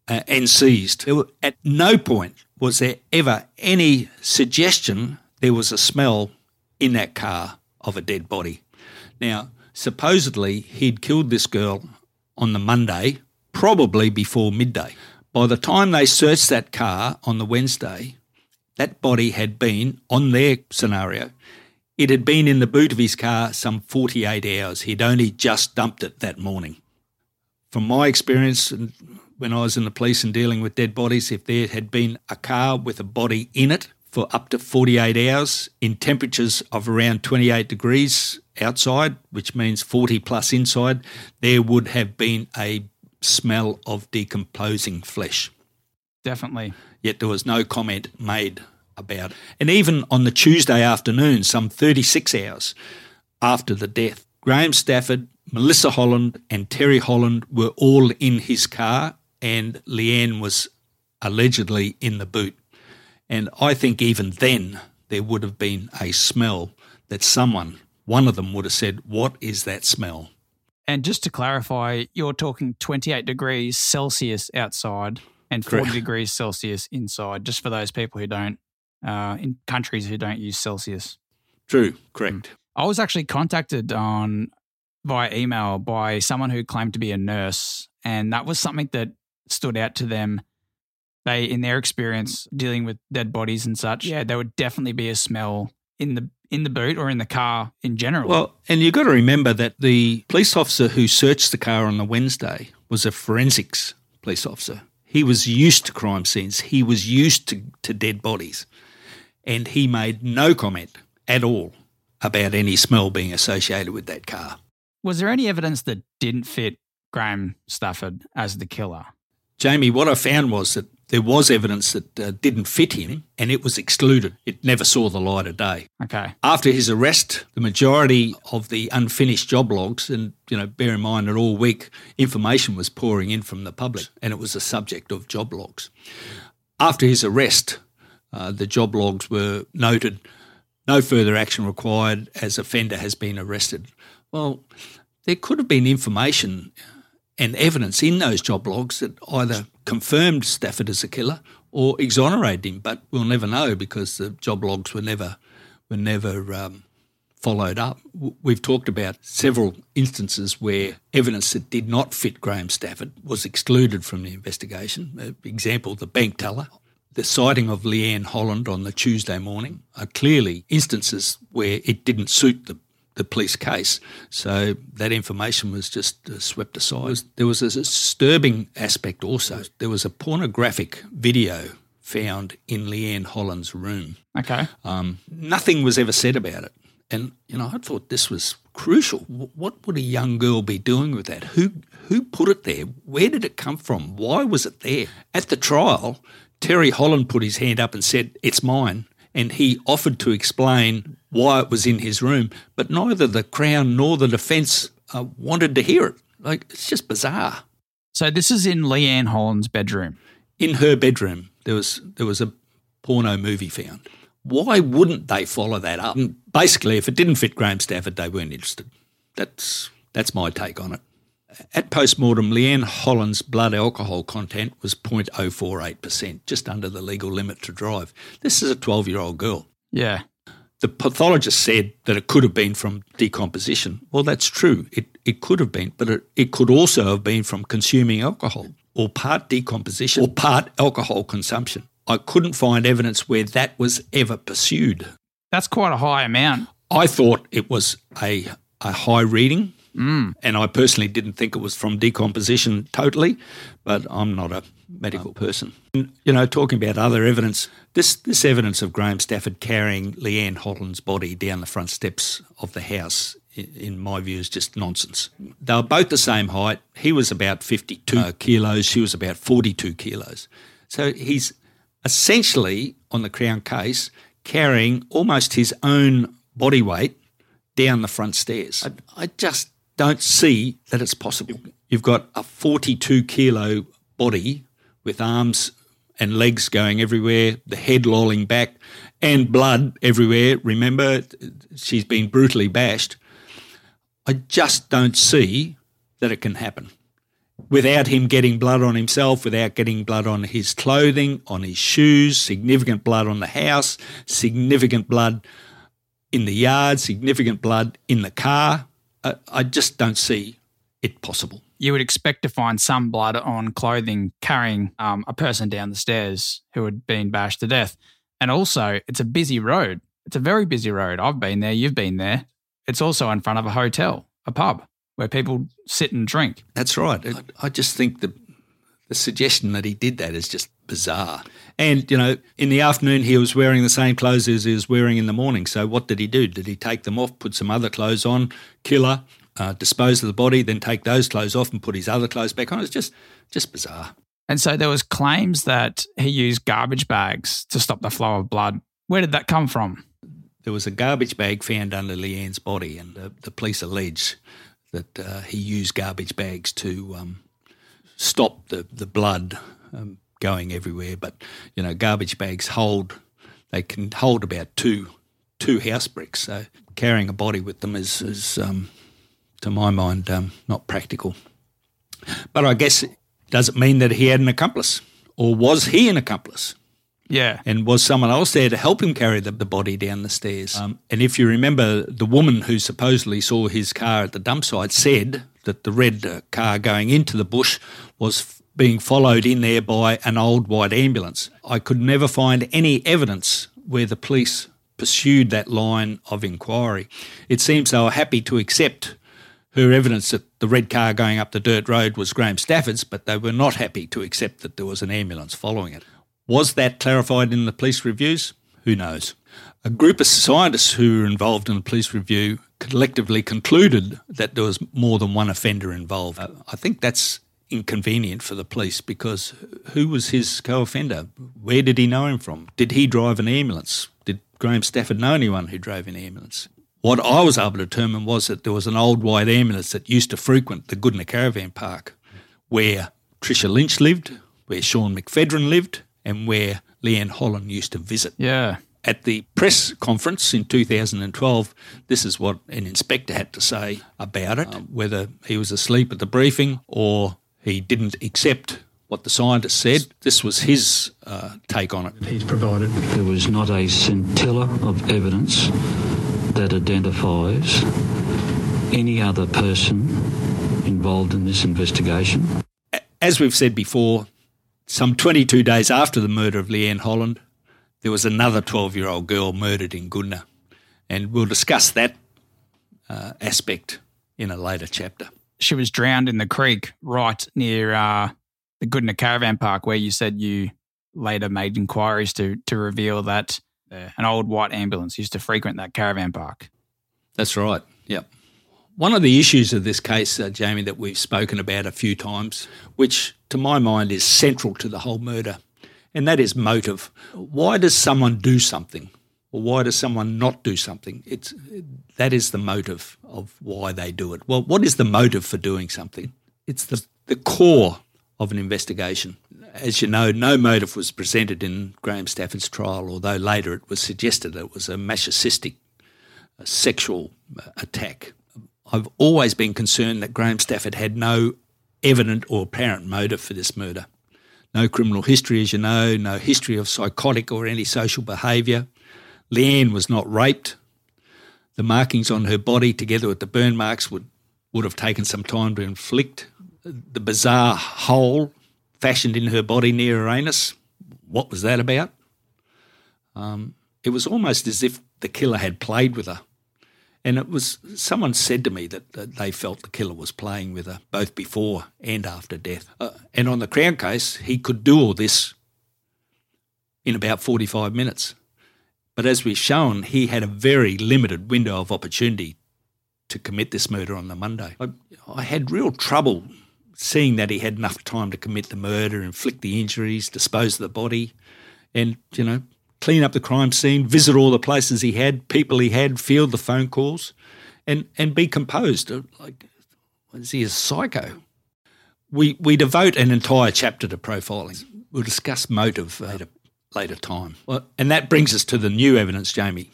uh, and seized. Were, at no point was there ever any suggestion there was a smell in that car of a dead body. Now, supposedly he'd killed this girl on the Monday, probably before midday. By the time they searched that car on the Wednesday, that body had been, on their scenario, it had been in the boot of his car some 48 hours. He'd only just dumped it that morning. From my experience, when I was in the police and dealing with dead bodies, if there had been a car with a body in it for up to 48 hours in temperatures of around 28 degrees outside, which means 40 plus inside, there would have been a smell of decomposing flesh. Definitely. Yet there was no comment made about it. And even on the Tuesday afternoon, some 36 hours after the death, Graham Stafford, Melissa Holland, and Terry Holland were all in his car and Leanne was allegedly in the boot. And I think even then there would have been a smell that someone, one of them would have said, What is that smell? And just to clarify, you're talking 28 degrees Celsius outside and 40 Correct. degrees Celsius inside, just for those people who don't, uh, in countries who don't use Celsius. True, correct. Mm. I was actually contacted on via email by someone who claimed to be a nurse, and that was something that stood out to them they, in their experience dealing with dead bodies and such, yeah, there would definitely be a smell in the in the boot or in the car in general. Well, and you've got to remember that the police officer who searched the car on the Wednesday was a forensics police officer. He was used to crime scenes, he was used to, to dead bodies, and he made no comment at all about any smell being associated with that car. was there any evidence that didn't fit Graham Stafford as the killer? Jamie, what I found was that there was evidence that uh, didn't fit him and it was excluded. It never saw the light of day. Okay. After his arrest, the majority of the unfinished job logs, and you know, bear in mind that all week information was pouring in from the public, and it was the subject of job logs. After his arrest, uh, the job logs were noted. No further action required as offender has been arrested. Well, there could have been information and evidence in those job logs that either confirmed Stafford as a killer or exonerated him, but we'll never know because the job logs were never were never um, followed up. We've talked about several instances where evidence that did not fit Graham Stafford was excluded from the investigation. Uh, example, the bank teller. The sighting of Leanne Holland on the Tuesday morning are clearly instances where it didn't suit the the police case. So that information was just uh, swept aside. There was a disturbing aspect also. There was a pornographic video found in Leanne Holland's room. Okay. Um, nothing was ever said about it. And, you know, I thought this was crucial. W- What would a young girl be doing with that? Who, who put it there? Where did it come from? Why was it there? At the trial, Terry Holland put his hand up and said, It's mine. And he offered to explain why it was in his room, but neither the Crown nor the defence uh, wanted to hear it. Like, it's just bizarre. So this is in Leanne Holland's bedroom. In her bedroom, there was there was a porno movie found. Why wouldn't they follow that up? And basically, if it didn't fit Graham Stafford, they weren't interested. That's that's my take on it. At post-mortem, Leanne Holland's blood alcohol content was 0.048%, just under the legal limit to drive. This is a 12 year old girl. Yeah. The pathologist said that it could have been from decomposition. Well, that's true. It, it could have been, but it, it could also have been from consuming alcohol or part decomposition or part alcohol consumption. I couldn't find evidence where that was ever pursued. That's quite a high amount. I thought it was a, a high reading, Mm. and I personally didn't think it was from decomposition totally, but I'm not a medical person. And, You know, talking about other evidence, this, this evidence of Graham Stafford carrying Leanne Holland's body down the front steps of the house, in my view, is just nonsense. They were both the same height. He was about 52 uh, kilos, she was about 42 kilos. So he's essentially, on the Crown case, carrying almost his own body weight down the front stairs. I, I just don't see that it's possible. You've got a 42 kilo body with arms and legs going everywhere, the head lolling back, and blood everywhere. Remember, she's been brutally bashed. I just don't see that it can happen without him getting blood on himself, without getting blood on his clothing, on his shoes, significant blood on the house, significant blood in the yard, significant blood in the car. I, I just don't see it possible. You would expect to find some blood on clothing carrying um, a person down the stairs who had been bashed to death. And also, it's a busy road. It's a very busy road. I've been there. You've been there. It's also in front of a hotel, a pub, where people sit and drink. That's right. I, I just think the the suggestion that he did that is just bizarre. And you know, in the afternoon he was wearing the same clothes as he was wearing in the morning. So what did he do? Did he take them off, put some other clothes on, kill her, uh, dispose of the body, then take those clothes off and put his other clothes back on? It's just just bizarre. And so there was claims that he used garbage bags to stop the flow of blood. Where did that come from? There was a garbage bag found under Leanne's body, and the, the police allege that uh, he used garbage bags to um, stop the, the blood um, going everywhere. But, you know, garbage bags hold, they can hold about two two house bricks. So carrying a body with them is, is um, to my mind, um, not practical. But I guess, does it mean that he had an accomplice? Or was he an accomplice? Yeah. And was someone else there to help him carry the, the body down the stairs? Um, and if you remember, the woman who supposedly saw his car at the dump site said that the red uh, car going into the bush was being followed in there by an old white ambulance. I could never find any evidence where the police pursued that line of inquiry. It seems they were happy to accept her evidence that the red car going up the dirt road was Graham Stafford's, but they were not happy to accept that there was an ambulance following it. Was that clarified in the police reviews? Who knows? A group of scientists who were involved in the police review collectively concluded that there was more than one offender involved. Uh, I think that's inconvenient for the police because who was his co offender? Where did he know him from? Did he drive an ambulance? Did Graham Stafford know anyone who drove an ambulance? What I was able to determine was that there was an old white ambulance that used to frequent the Goodna Caravan Park where Tricia Lynch lived, where Sean McPhedran lived, and where Leanne Holland used to visit. Yeah. At the press conference in 2012, this is what an inspector had to say about it, um, whether he was asleep at the briefing or he didn't accept what the scientist said. This was his uh, take on it. He's provided there was not a scintilla of evidence that identifies any other person involved in this investigation. As we've said before, some 22 days after the murder of Leanne Holland, there was another 12 year old girl murdered in Goodna. And we'll discuss that uh, aspect in a later chapter. She was drowned in the creek right near uh, the Goodna Caravan Park, where you said you later made inquiries to, to reveal that uh, an old white ambulance used to frequent that caravan park. That's right. Yep. One of the issues of this case, uh, Jamie, that we've spoken about a few times, which to my mind is central to the whole murder, and that is motive. Why does someone do something? Or why does someone not do something? It's that is the motive of why they do it. Well, what is the motive for doing something? It's the the core of an investigation. As you know, no motive was presented in Graham Stafford's trial, although later it was suggested it was a masochistic a sexual uh, attack. I've always been concerned that Graham Stafford had no evident or apparent motive for this murder. No criminal history, as you know, no history of psychotic or antisocial behaviour. Leanne was not raped. The markings on her body, together with the burn marks, would, would have taken some time to inflict. The bizarre hole fashioned in her body near her anus, what was that about? Um, it was almost as if the killer had played with her. And it was someone said to me that, that they felt the killer was playing with her both before and after death. Uh, and on the Crown case, he could do all this in about 45 minutes. But as we've shown, he had a very limited window of opportunity to commit this murder on the Monday. I, I had real trouble seeing that he had enough time to commit the murder, inflict the injuries, dispose of the body, and, you know, clean up the crime scene, visit all the places he had, people he had, field the phone calls, and and be composed. Like, is he a psycho? We we devote an entire chapter to profiling. We'll discuss motive at a later time. Well, and that brings us to the new evidence, Jamie.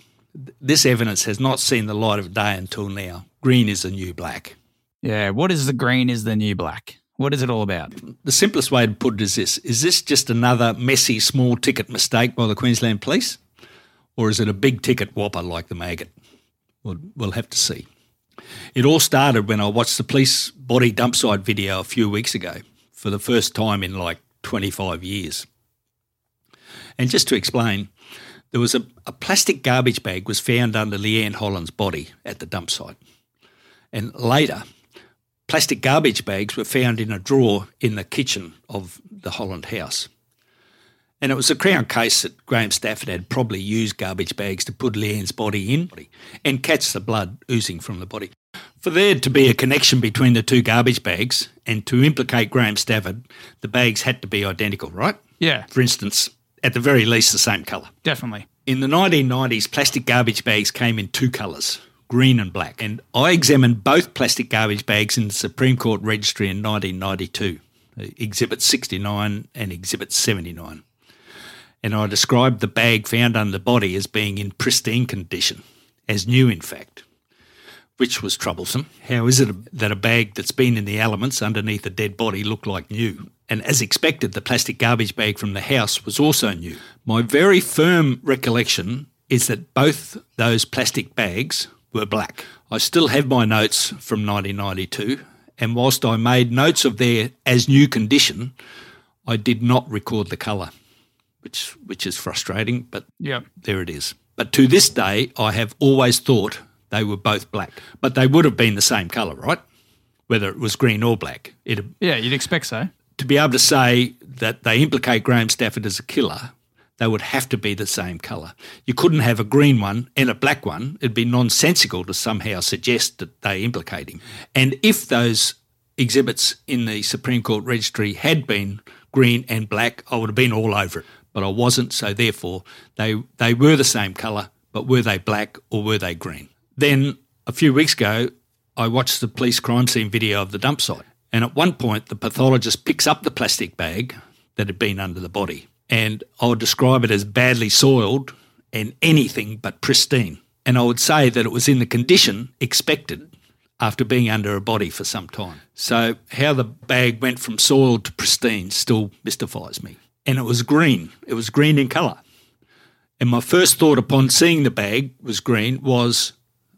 This evidence has not seen the light of day until now. Green is the new black. Yeah, what is the green is the new black? What is it all about? The simplest way to put it is this Is this just another messy small ticket mistake by the Queensland Police? Or is it a big ticket whopper like the maggot? We'll, we'll have to see. It all started when I watched the police body dump site video a few weeks ago for the first time in like 25 years. And just to explain, there was a, a plastic garbage bag was found under Leanne Holland's body at the dump site. And later, Plastic garbage bags were found in a drawer in the kitchen of the Holland house. And it was a Crown case that Graham Stafford had probably used garbage bags to put Leanne's body in and catch the blood oozing from the body. For there to be a connection between the two garbage bags and to implicate Graham Stafford, the bags had to be identical, right? Yeah. For instance, at the very least, the same colour. Definitely. In the 1990s, plastic garbage bags came in two colours green and black. And I examined both plastic garbage bags in the Supreme Court Registry in 1992, Exhibit 69 and Exhibit 79. And I described the bag found under the body as being in pristine condition, as new in fact, which was troublesome. How is it that a bag that's been in the elements underneath a dead body looked like new? And as expected, the plastic garbage bag from the house was also new. My very firm recollection is that both those plastic bags were black. I still have my notes from 1992, And whilst I made notes of their as new condition, I did not record the colour, which which is frustrating, but Yeah. there it is. But to this day, I have always thought they were both black, but they would have been the same colour, right? Whether it was green or black. It, Yeah, you'd expect so. To be able to say that they implicate Graham Stafford as a killer, they would have to be the same colour. You couldn't have a green one and a black one. It'd be nonsensical to somehow suggest that they implicate him. And if those exhibits in the Supreme Court registry had been green and black, I would have been all over it. But I wasn't, so therefore they they were the same colour, but were they black or were they green? Then a few weeks ago, I watched the police crime scene video of the dump site. And at one point, the pathologist picks up the plastic bag that had been under the body. And I would describe it as badly soiled and anything but pristine. And I would say that it was in the condition expected after being under a body for some time. So, how the bag went from soiled to pristine still mystifies me. And it was green, it was green in colour. And my first thought upon seeing the bag was green was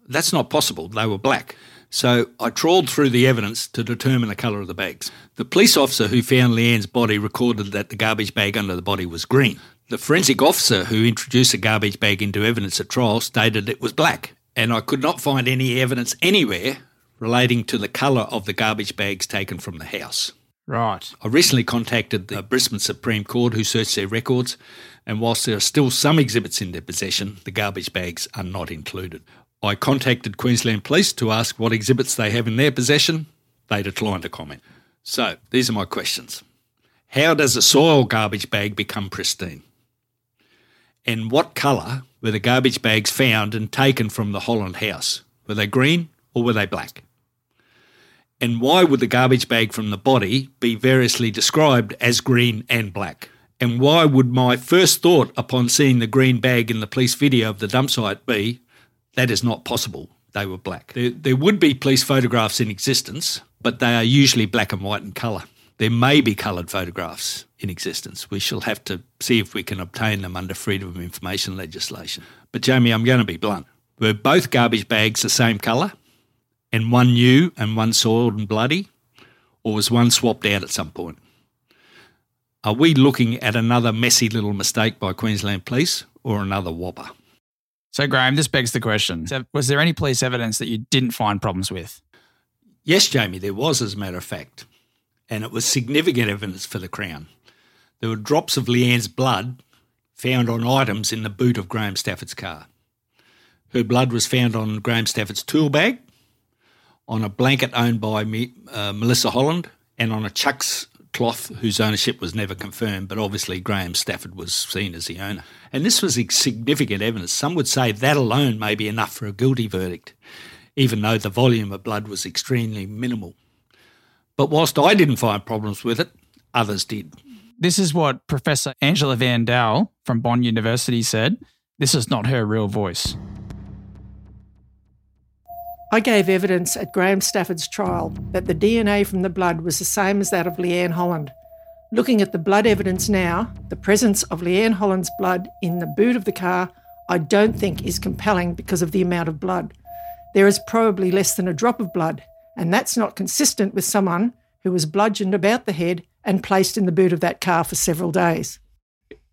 that's not possible. They were black. So I trawled through the evidence to determine the colour of the bags. The police officer who found Leanne's body recorded that the garbage bag under the body was green. The forensic officer who introduced the garbage bag into evidence at trial stated it was black. And I could not find any evidence anywhere relating to the colour of the garbage bags taken from the house. Right. I recently contacted the Brisbane Supreme Court who searched their records, and whilst there are still some exhibits in their possession, the garbage bags are not included. I contacted Queensland Police to ask what exhibits they have in their possession. They declined to comment. So, these are my questions. How does a soil garbage bag become pristine? And what colour were the garbage bags found and taken from the Holland house? Were they green or were they black? And why would the garbage bag from the body be variously described as green and black? And why would my first thought upon seeing the green bag in the police video of the dump site be that is not possible? They were black. There, there would be police photographs in existence, but they are usually black and white in colour. There may be coloured photographs in existence. We shall have to see if we can obtain them under freedom of information legislation. But Jamie, I'm going to be blunt. Were both garbage bags the same colour? and one new and one soiled and bloody? Or was one swapped out at some point? Are we looking at another messy little mistake by Queensland Police or another whopper? So, Graeme, this begs the question Was there any police evidence that you didn't find problems with? Yes, Jamie, there was, as a matter of fact. And it was significant evidence for the Crown. There were drops of Leanne's blood found on items in the boot of Graham Stafford's car. Her blood was found on Graham Stafford's tool bag, on a blanket owned by me, uh, Melissa Holland, and on a Chux cloth whose ownership was never confirmed, but obviously Graham Stafford was seen as the owner. And this was significant evidence. Some would say that alone may be enough for a guilty verdict, even though the volume of blood was extremely minimal. But whilst I didn't find problems with it, others did. This is what Professor Angela Van Daal from Bond University said. This is not her real voice. I gave evidence at Graham Stafford's trial that the DNA from the blood was the same as that of Leanne Holland. Looking at the blood evidence now, the presence of Leanne Holland's blood in the boot of the car, I don't think is compelling because of the amount of blood. There is probably less than a drop of blood, and that's not consistent with someone who was bludgeoned about the head and placed in the boot of that car for several days.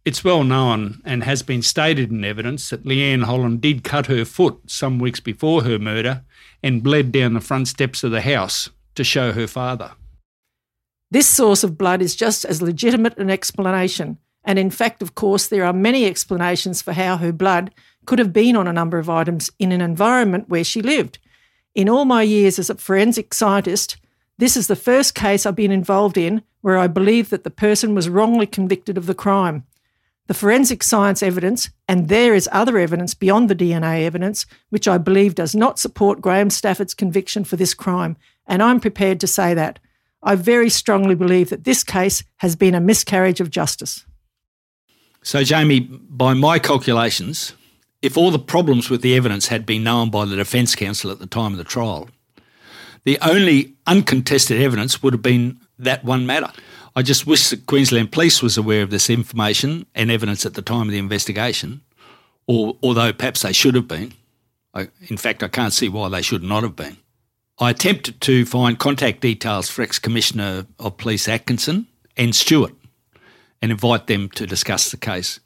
It's well known and has been stated in evidence that Leanne Holland did cut her foot some weeks before her murder and bled down the front steps of the house to show her father. This source of blood is just as legitimate an explanation, and in fact, of course, there are many explanations for how her blood could have been on a number of items in an environment where she lived. In all my years as a forensic scientist, this is the first case I've been involved in where I believe that the person was wrongly convicted of the crime. The forensic science evidence, and there is other evidence beyond the DNA evidence, which I believe does not support Graham Stafford's conviction for this crime, and I'm prepared to say that. I very strongly believe that this case has been a miscarriage of justice. So, Jamie, by my calculations, if all the problems with the evidence had been known by the Defence Counsel at the time of the trial, the only uncontested evidence would have been that one matter. I just wish that Queensland Police was aware of this information and evidence at the time of the investigation, or although perhaps they should have been. I, in fact, I can't see why they should not have been. I attempted to find contact details for ex Commissioner of Police Atkinson and Stewart and invite them to discuss the case.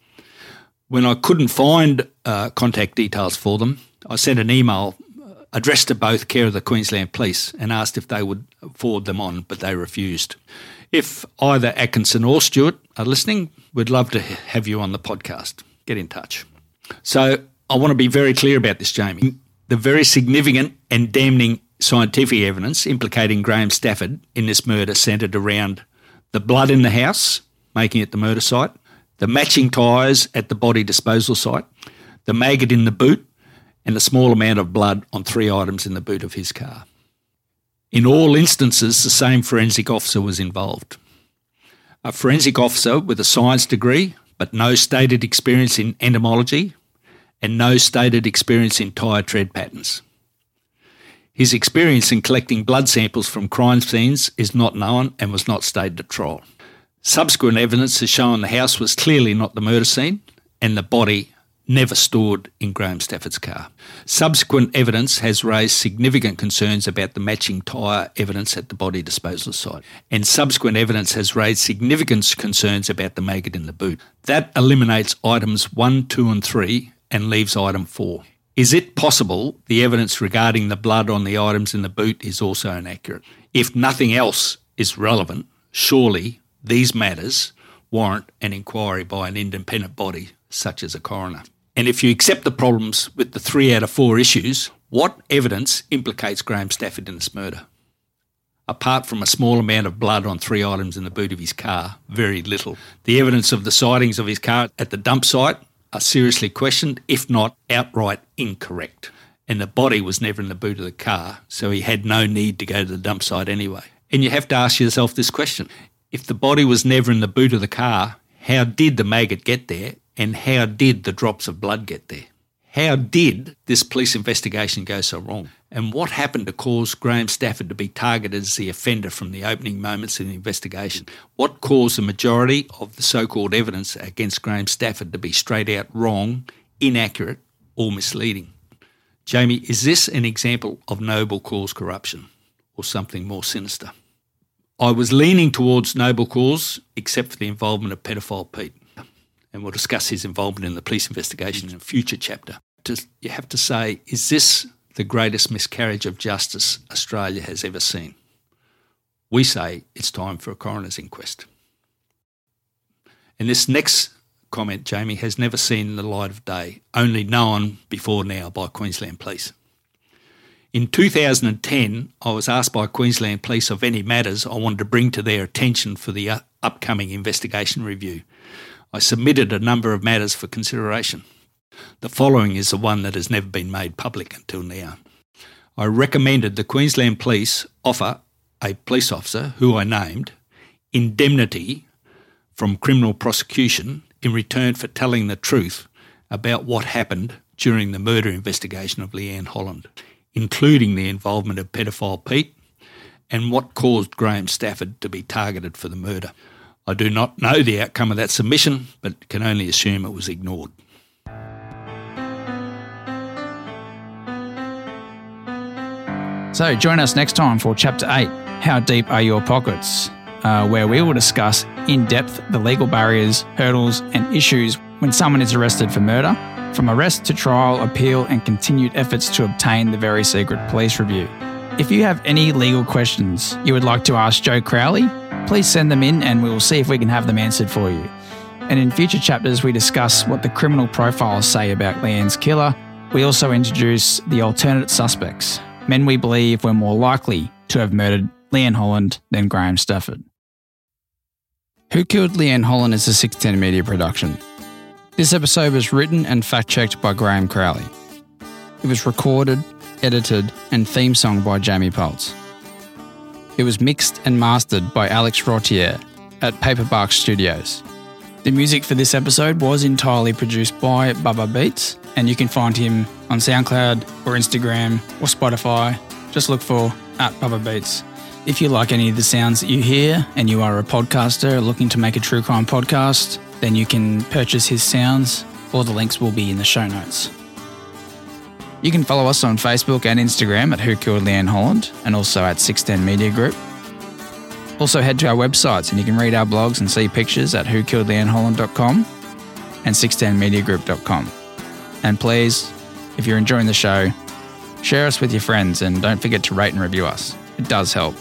When I couldn't find uh, contact details for them, I sent an email addressed to both care of the Queensland Police and asked if they would forward them on, but they refused. If either Atkinson or Stewart are listening, we'd love to have you on the podcast. Get in touch. So I want to be very clear about this, Jamie. The very significant and damning scientific evidence implicating Graham Stafford in this murder centred around the blood in the house, making it the murder site, the matching tyres at the body disposal site, the maggot in the boot, and a small amount of blood on three items in the boot of his car. In all instances, the same forensic officer was involved. A forensic officer with a science degree, but no stated experience in entomology and no stated experience in tyre tread patterns. His experience in collecting blood samples from crime scenes is not known and was not stated at trial. Subsequent evidence has shown the house was clearly not the murder scene and the body never stored in Graham Stafford's car. Subsequent evidence has raised significant concerns about the matching tyre evidence at the body disposal site, and subsequent evidence has raised significant concerns about the maggot in the boot. That eliminates items 1, 2, and 3 and leaves item 4. Is it possible the evidence regarding the blood on the items in the boot is also inaccurate? If nothing else is relevant, surely these matters warrant an inquiry by an independent body such as a coroner. And if you accept the problems with the three out of four issues, what evidence implicates Graham Stafford in this murder? Apart from a small amount of blood on three items in the boot of his car, very little. The evidence of the sightings of his car at the dump site are seriously questioned, if not outright incorrect. And the body was never in the boot of the car, so he had no need to go to the dump site anyway. And you have to ask yourself this question if the body was never in the boot of the car, how did the maggot get there and how did the drops of blood get there? How did this police investigation go so wrong? And what happened to cause Graham Stafford to be targeted as the offender from the opening moments of the investigation? What caused the majority of the so called evidence against Graham Stafford to be straight out wrong, inaccurate, or misleading? Jamie, is this an example of noble cause corruption or something more sinister? I was leaning towards noble cause, except for the involvement of pedophile Pete and we'll discuss his involvement in the police investigation in a future chapter. You have to say, is this the greatest miscarriage of justice Australia has ever seen? We say it's time for a coroner's inquest. And this next comment, Jamie, has never seen the light of day, only known before now by Queensland Police. In 2010, I was asked by Queensland Police of any matters I wanted to bring to their attention for the uh, upcoming investigation review. I submitted a number of matters for consideration. The following is the one that has never been made public until now. I recommended the Queensland Police offer a police officer, who I named, indemnity from criminal prosecution in return for telling the truth about what happened during the murder investigation of Leanne Holland, including the involvement of pedophile Pete and what caused Graham Stafford to be targeted for the murder. I do not know the outcome of that submission, but can only assume it was ignored. So join us next time for Chapter 8 How Deep Are Your Pockets? Uh, where we will discuss in depth the legal barriers, hurdles, and issues when someone is arrested for murder, from arrest to trial, appeal, and continued efforts to obtain the very secret police review. If you have any legal questions you would like to ask Joe Crowley, please send them in and we will see if we can have them answered for you. And in future chapters, we discuss what the criminal profiles say about Leanne's killer. We also introduce the alternate suspects, men we believe were more likely to have murdered Leanne Holland than Graham Stafford. Who Killed Leanne Holland is a Six10 media production. This episode was written and fact checked by Graeme Crowley. It was recorded, edited, and theme song by Jamie Pultz. It was mixed and mastered by Alex Rottier at Paperbark Studios. The music for this episode was entirely produced by Baba Beats, and you can find him on SoundCloud or Instagram or Spotify. Just look for at Baba Beats. If you like any of the sounds that you hear and you are a podcaster looking to make a true crime podcast, then you can purchase his sounds. All the links will be in the show notes. You can follow us on Facebook and Instagram at Who Killed Leanne Holland and also at Six10 Media Group. Also, head to our websites and you can read our blogs and see pictures at whokilledleanneholland.com and six10mediagroup.com. And please, if you're enjoying the show, share us with your friends and don't forget to rate and review us. It does help.